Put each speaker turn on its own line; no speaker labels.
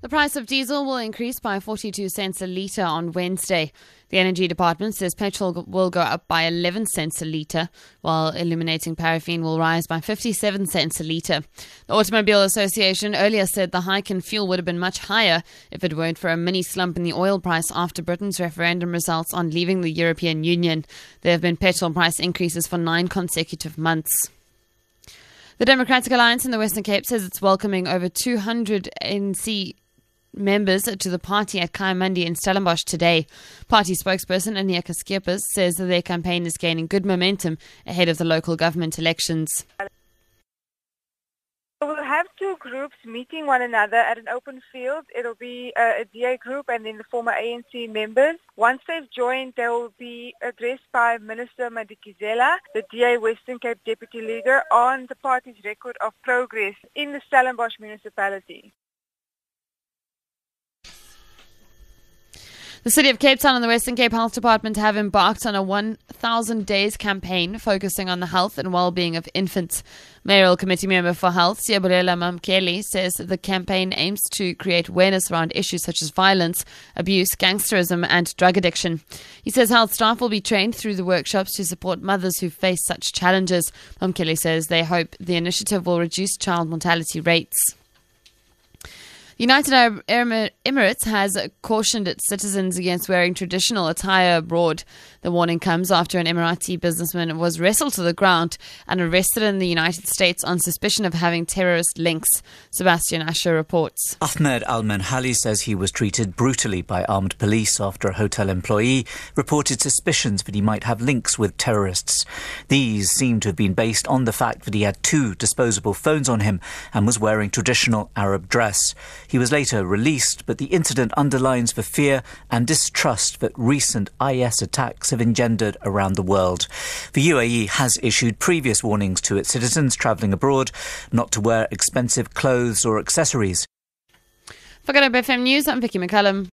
The price of diesel will increase by 42 cents a litre on Wednesday. The Energy Department says petrol will go up by 11 cents a litre, while illuminating paraffin will rise by 57 cents a litre. The Automobile Association earlier said the hike in fuel would have been much higher if it weren't for a mini slump in the oil price after Britain's referendum results on leaving the European Union. There have been petrol price increases for nine consecutive months. The Democratic Alliance in the Western Cape says it's welcoming over 200 ANC members to the party at Kayamandi in Stellenbosch today. Party spokesperson Anieka Skeepers says that their campaign is gaining good momentum ahead of the local government elections.
We'll have two groups meeting one another at an open field. It'll be a, a DA group and then the former ANC members. Once they've joined, they will be addressed by Minister Madikizela, the DA Western Cape Deputy Leader, on the party's record of progress in the Stellenbosch municipality.
The City of Cape Town and the Western Cape Health Department have embarked on a 1,000 days campaign focusing on the health and well-being of infants. Mayoral Committee Member for Health, Siyabulela Mamkeli, says the campaign aims to create awareness around issues such as violence, abuse, gangsterism, and drug addiction. He says health staff will be trained through the workshops to support mothers who face such challenges. Mamkeli says they hope the initiative will reduce child mortality rates. United Arab Emirates has cautioned its citizens against wearing traditional attire abroad. The warning comes after an Emirati businessman was wrestled to the ground and arrested in the United States on suspicion of having terrorist links. Sebastian Usher reports.
Ahmed Al Manhali says he was treated brutally by armed police after a hotel employee reported suspicions that he might have links with terrorists. These seem to have been based on the fact that he had two disposable phones on him and was wearing traditional Arab dress. He was later released, but the incident underlines the fear and distrust that recent IS attacks have engendered around the world. The UAE has issued previous warnings to its citizens travelling abroad not to wear expensive clothes or accessories.
For Good FM News, I'm Vicky McCullum.